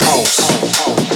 house.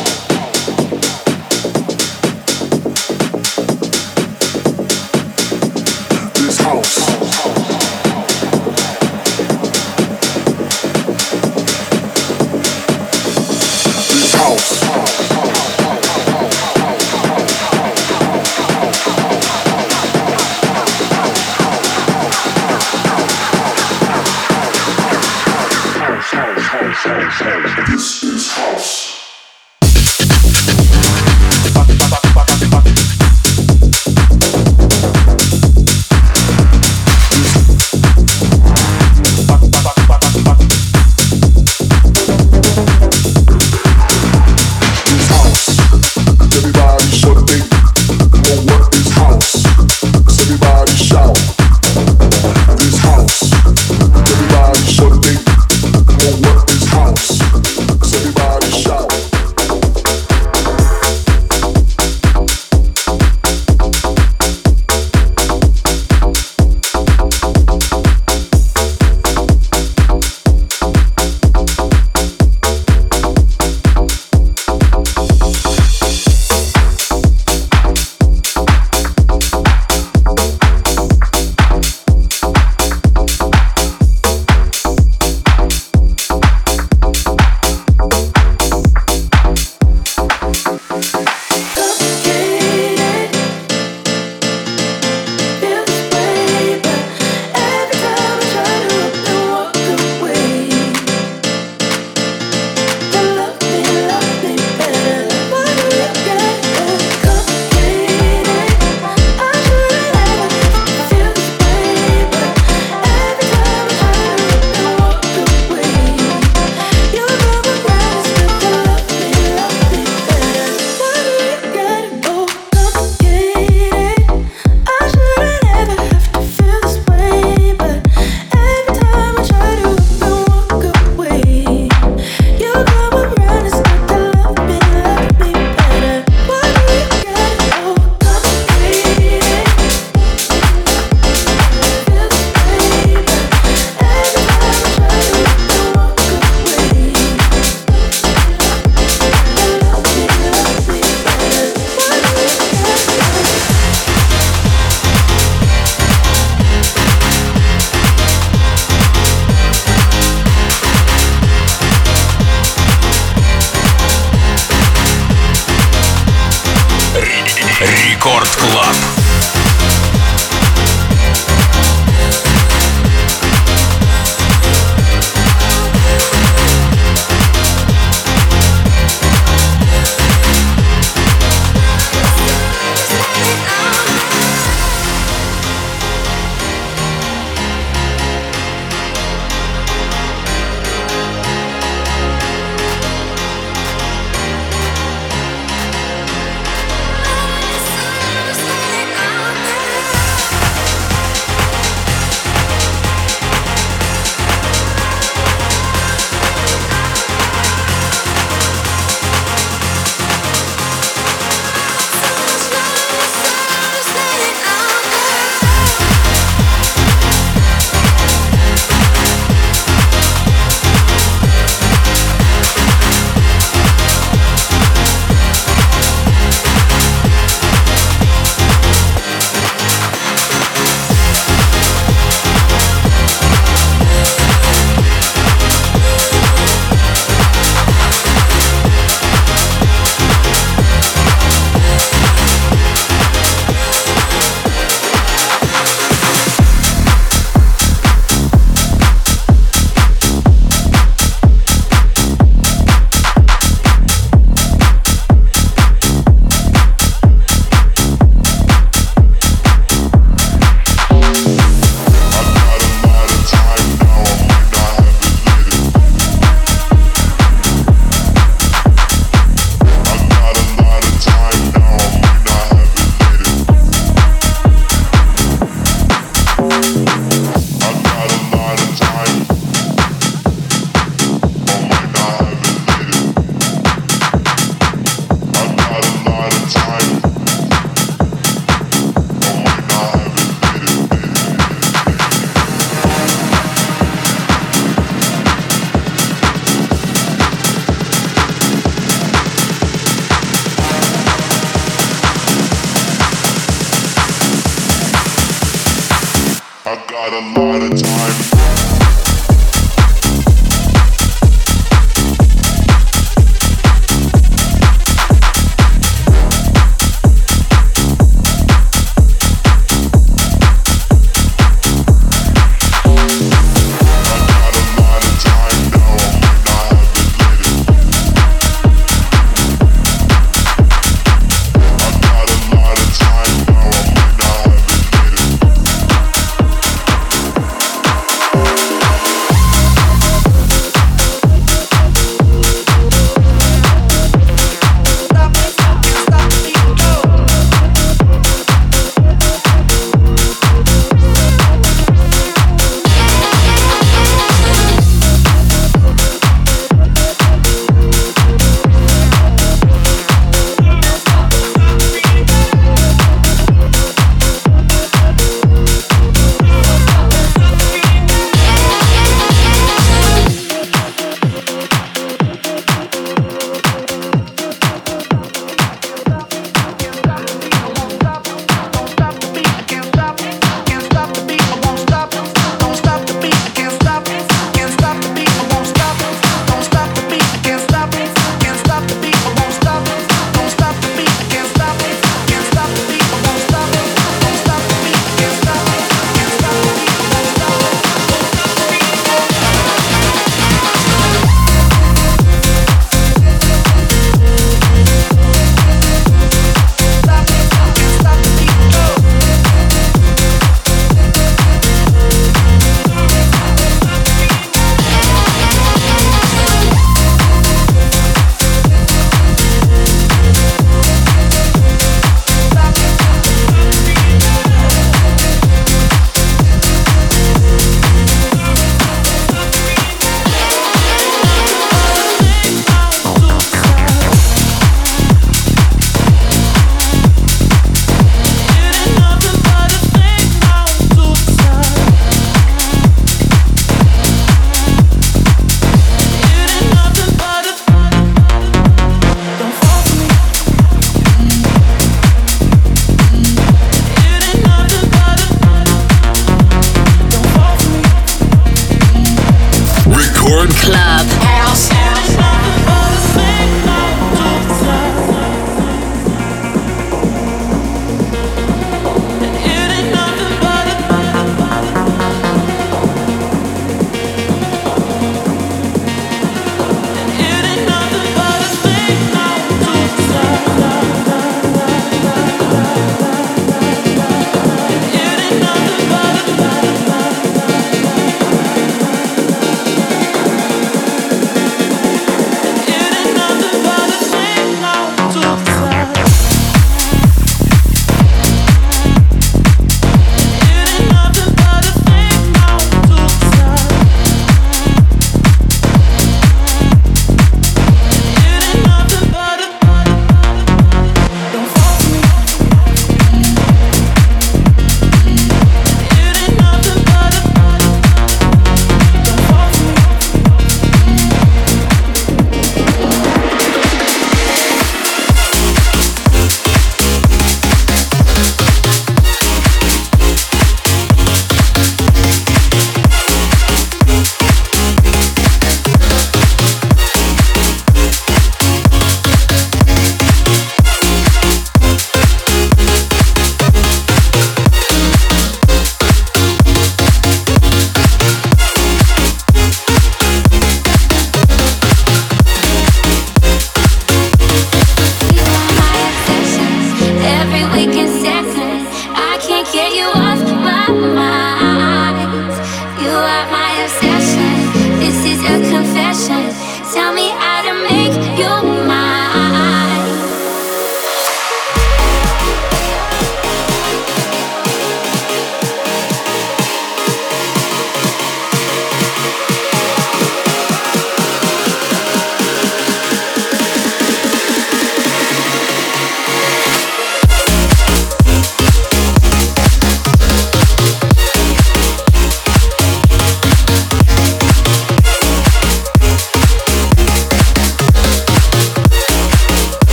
Tell me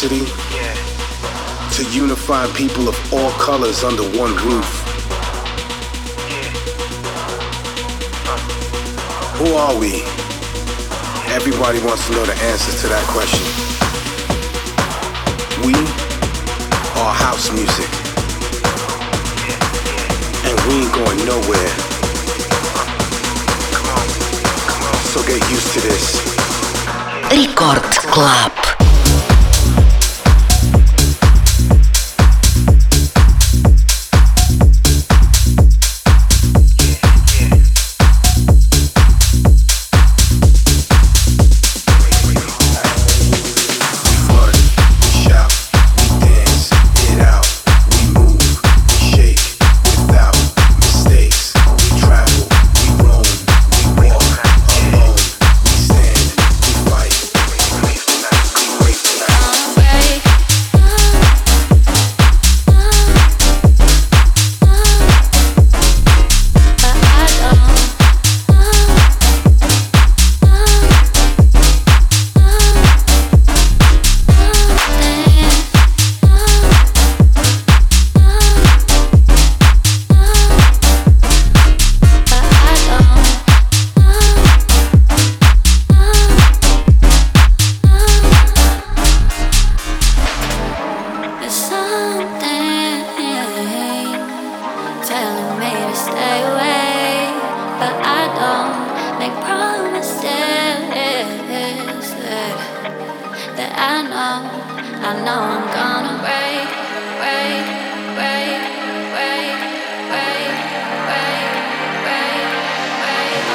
diversity to unify people of all colors under one roof. Who are we? Everybody wants to know the answers to that question. We are house music. And we ain't going nowhere. so get used Record Club. telling me to stay away, but I don't make promises that I know, I know I'm gonna break, break, break, break, break, break, break, break,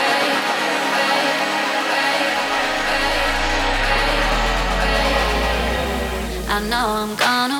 break, break, break, break, break. I know I'm gonna.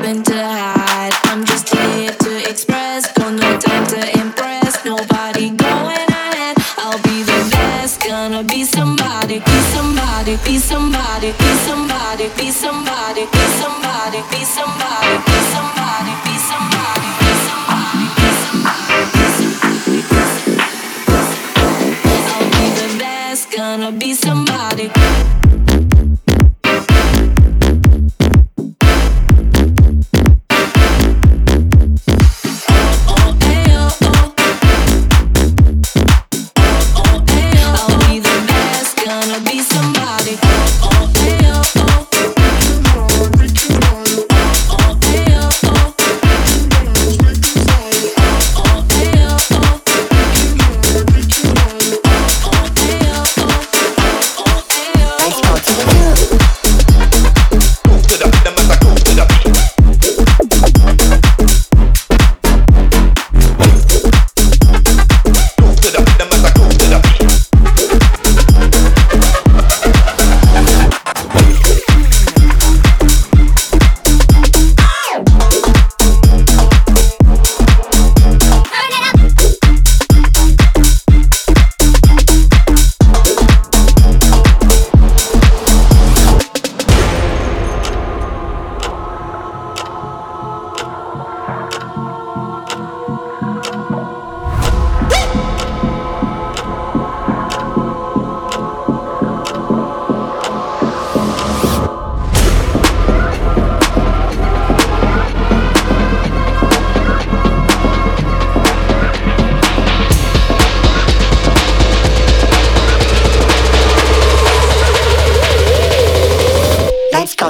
nothing to hide. I'm just here to express. Got no time to impress. Nobody going ahead. I'll be the best. Gonna be somebody. Be somebody. Be somebody. Be somebody. Be somebody. Be somebody. Be somebody. Be somebody.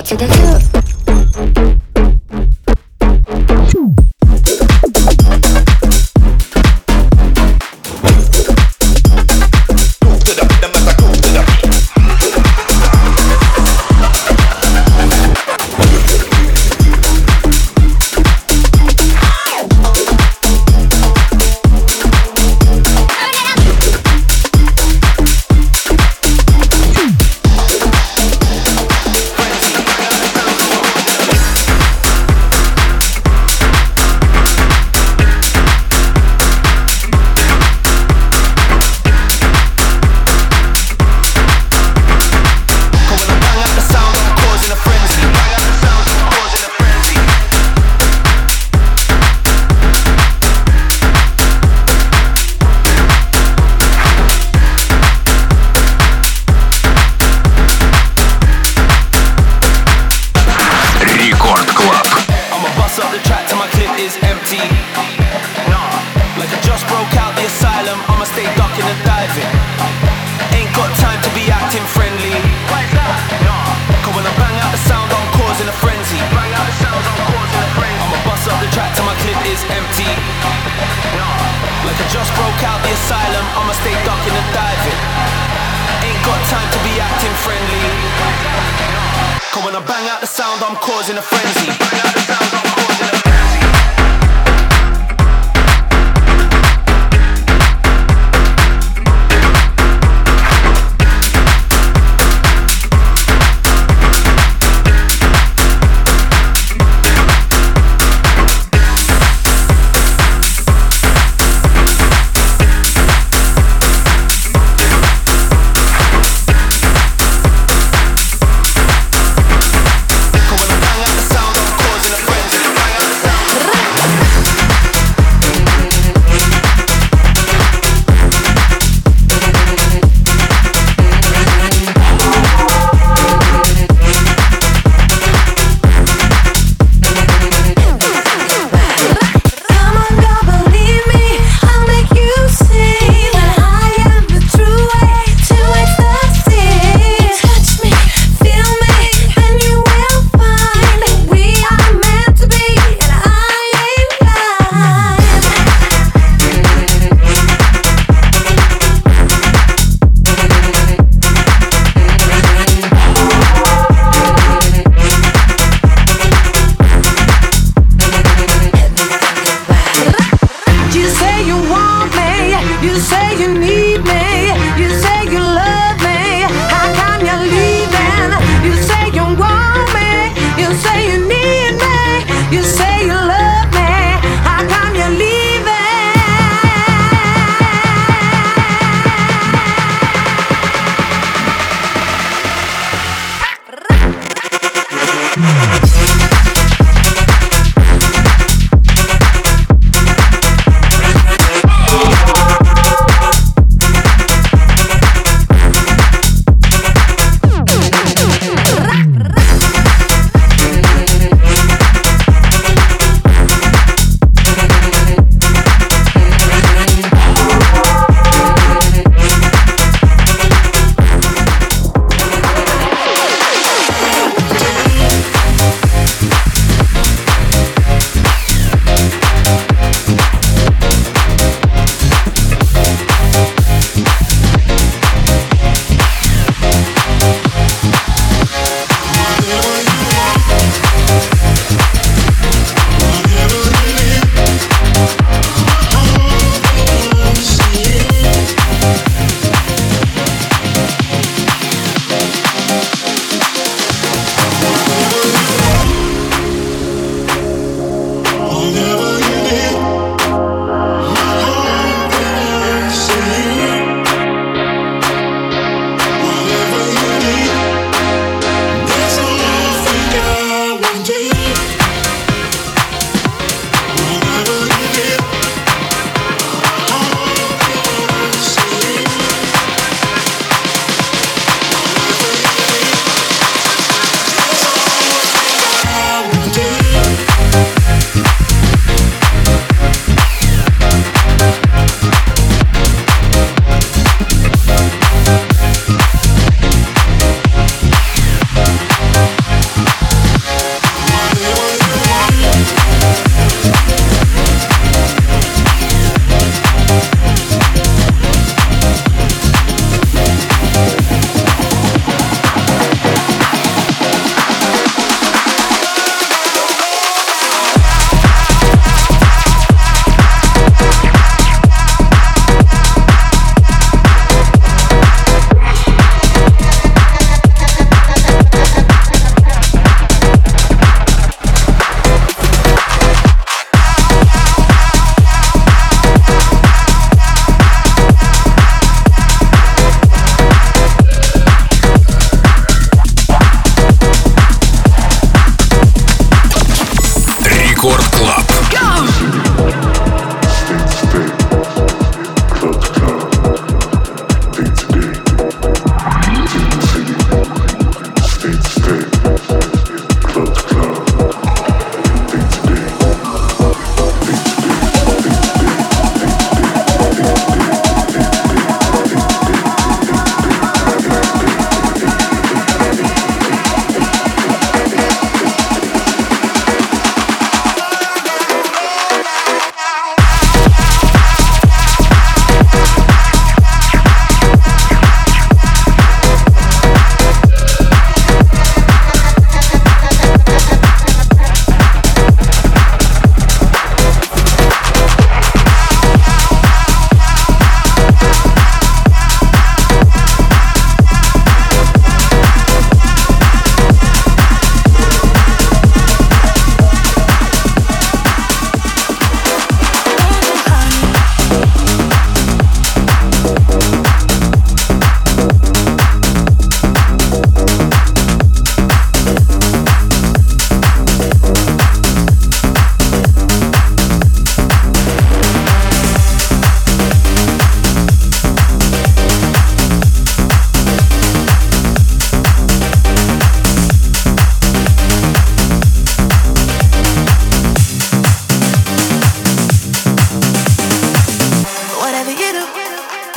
To the zoo.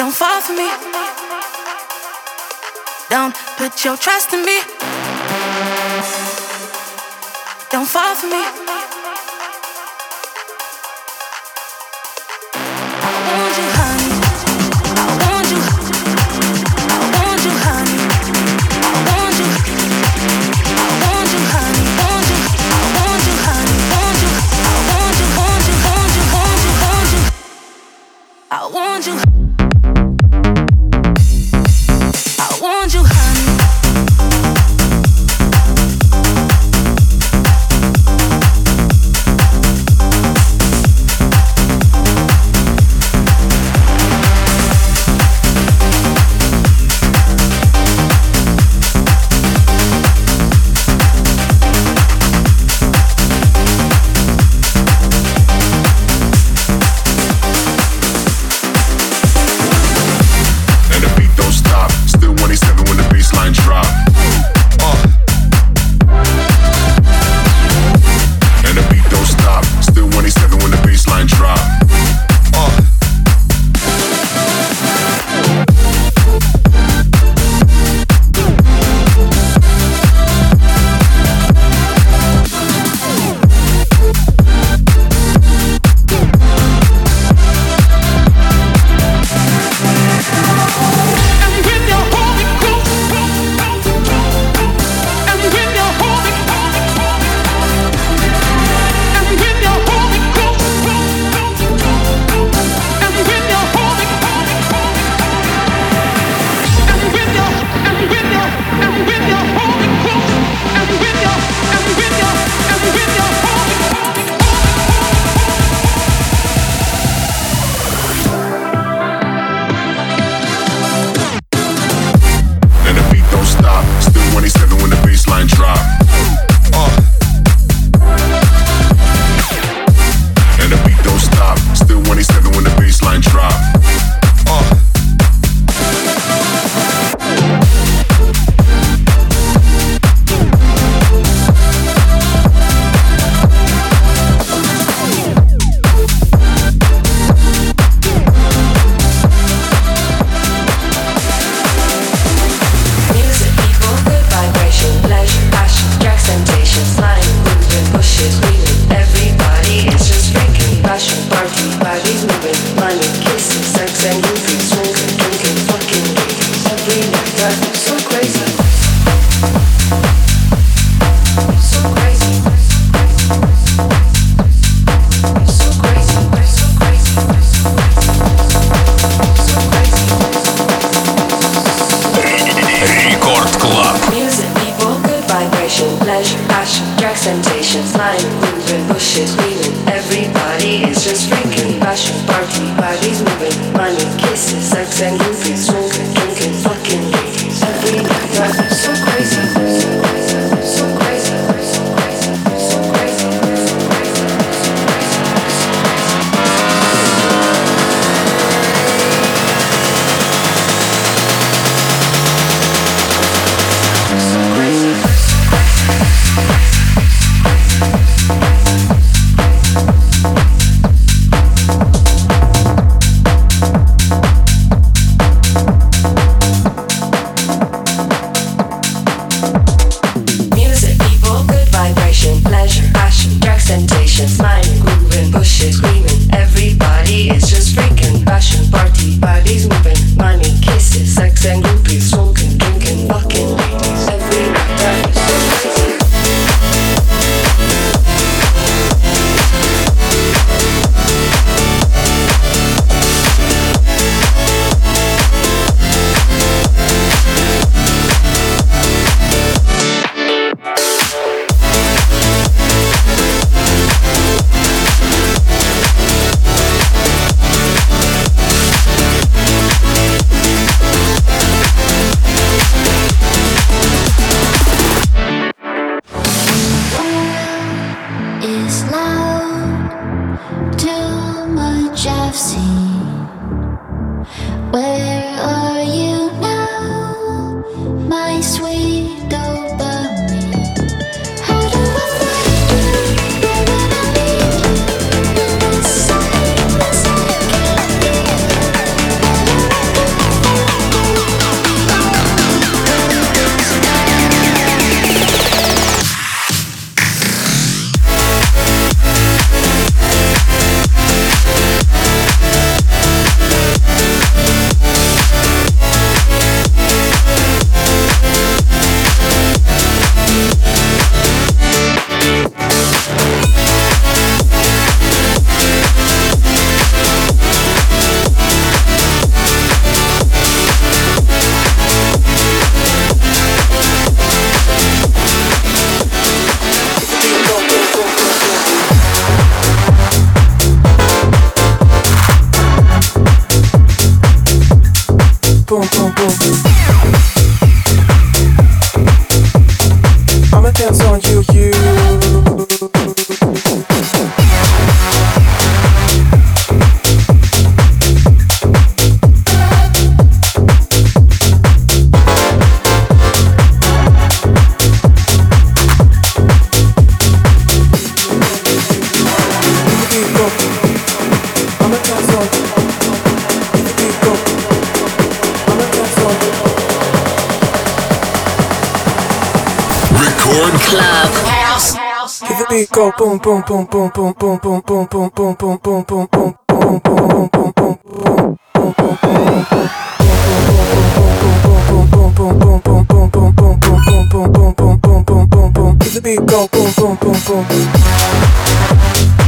Don't fall for me. Don't put your trust in me. Don't fall for me. go boom boom boom boom boom boom boom boom boom boom boom boom boom boom boom boom boom boom boom the beat go boom boom boom boom